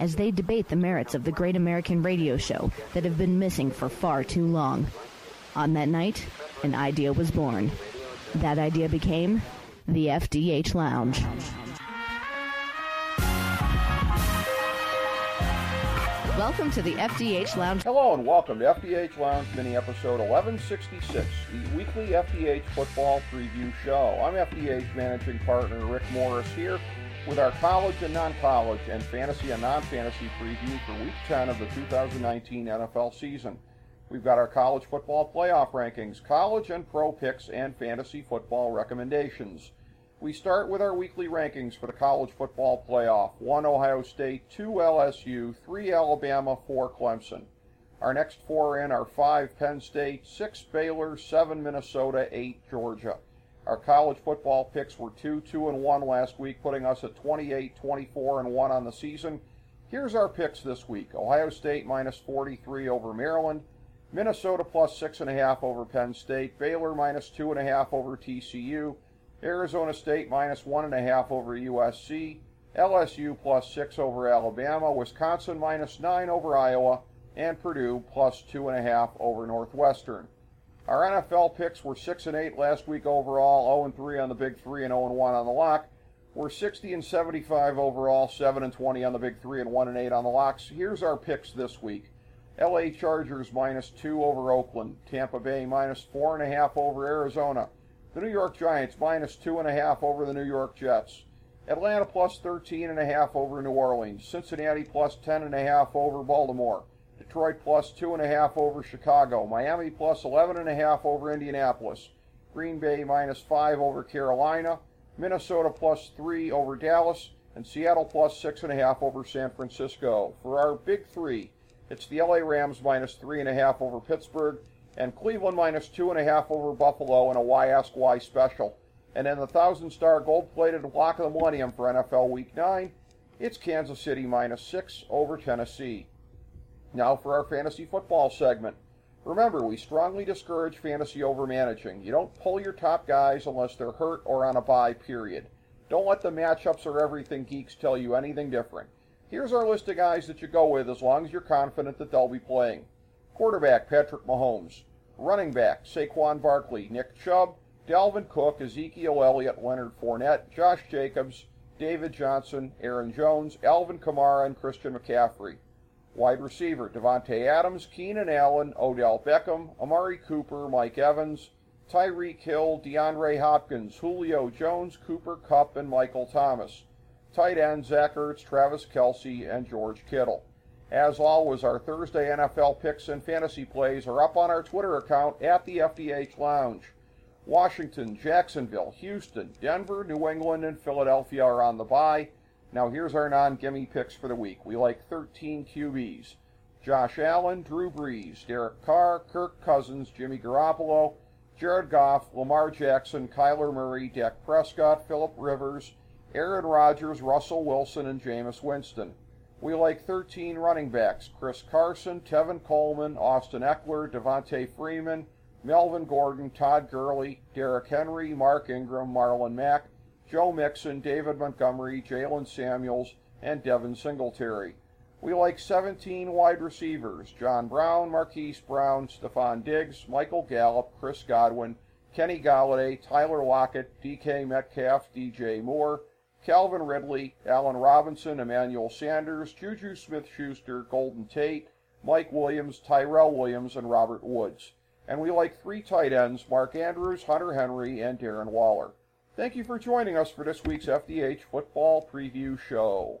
as they debate the merits of the great American radio show that have been missing for far too long. On that night, an idea was born. That idea became the FDH Lounge. Welcome to the FDH Lounge. Hello and welcome to FDH Lounge mini episode 1166, the weekly FDH football preview show. I'm FDH managing partner Rick Morris here with our college and non-college and fantasy and non-fantasy preview for week 10 of the 2019 NFL season. We've got our college football playoff rankings, college and pro picks, and fantasy football recommendations. We start with our weekly rankings for the college football playoff 1 Ohio State, 2 LSU, 3 Alabama, 4 Clemson. Our next four in are 5 Penn State, 6 Baylor, 7 Minnesota, 8 Georgia. Our college football picks were 2 2 and 1 last week, putting us at 28 24 and 1 on the season. Here's our picks this week. Ohio State minus 43 over Maryland, Minnesota plus 6.5 over Penn State, Baylor minus 2.5 over TCU, Arizona State minus 1.5 over USC, LSU plus 6 over Alabama, Wisconsin minus 9 over Iowa, and Purdue plus 2.5 over Northwestern. Our NFL picks were 6 and 8 last week overall, 0 and 3 on the Big 3 and 0 and 1 on the lock. We're 60 and 75 overall, 7 and 20 on the Big 3 and 1 and 8 on the locks. Here's our picks this week. LA Chargers minus 2 over Oakland, Tampa Bay minus 4.5 over Arizona, the New York Giants minus 2.5 over the New York Jets, Atlanta plus 13.5 over New Orleans, Cincinnati plus 10.5 over Baltimore. Detroit plus two and a half over Chicago. Miami plus eleven and a half over Indianapolis. Green Bay minus five over Carolina. Minnesota plus three over Dallas. And Seattle plus six and a half over San Francisco. For our big three, it's the LA Rams minus three and a half over Pittsburgh. And Cleveland minus two and a half over Buffalo in a Why Ask Why special. And in the thousand star gold plated lock of the millennium for NFL Week 9, it's Kansas City minus six over Tennessee. Now for our fantasy football segment. Remember, we strongly discourage fantasy over managing. You don't pull your top guys unless they're hurt or on a bye, period. Don't let the matchups or everything geeks tell you anything different. Here's our list of guys that you go with as long as you're confident that they'll be playing. Quarterback, Patrick Mahomes. Running back, Saquon Barkley, Nick Chubb, Dalvin Cook, Ezekiel Elliott, Leonard Fournette, Josh Jacobs, David Johnson, Aaron Jones, Alvin Kamara, and Christian McCaffrey. Wide receiver, Davante Adams, Keenan Allen, Odell Beckham, Amari Cooper, Mike Evans, Tyreek Hill, DeAndre Hopkins, Julio Jones, Cooper Kupp, and Michael Thomas. Tight end, Zach Ertz, Travis Kelce, and George Kittle. As always, our Thursday NFL picks and fantasy plays are up on our Twitter account at the FDH Lounge. Washington, Jacksonville, Houston, Denver, New England, and Philadelphia are on the bye. Now here's our non-gimme picks for the week. We like 13 QBs. Josh Allen, Drew Brees, Derek Carr, Kirk Cousins, Jimmy Garoppolo, Jared Goff, Lamar Jackson, Kyler Murray, Dak Prescott, Philip Rivers, Aaron Rodgers, Russell Wilson, and Jameis Winston. We like 13 running backs. Chris Carson, Tevin Coleman, Austin Ekeler, Devonta Freeman, Melvin Gordon, Todd Gurley, Derrick Henry, Mark Ingram, Marlon Mack, Joe Mixon, David Montgomery, Jaylen Samuels, and Devin Singletary. We like 17 wide receivers John Brown, Marquise Brown, Stefon Diggs, Michael Gallup, Chris Godwin, Kenny Golladay, Tyler Lockett, DK Metcalf, DJ Moore, Calvin Ridley, Allen Robinson, Emmanuel Sanders, Juju Smith Schuster, Golden Tate, Mike Williams, Tyrell Williams, and Robert Woods. And we like three tight ends Mark Andrews, Hunter Henry, and Darren Waller. Thank you for joining us for this week's FDH Football Preview Show.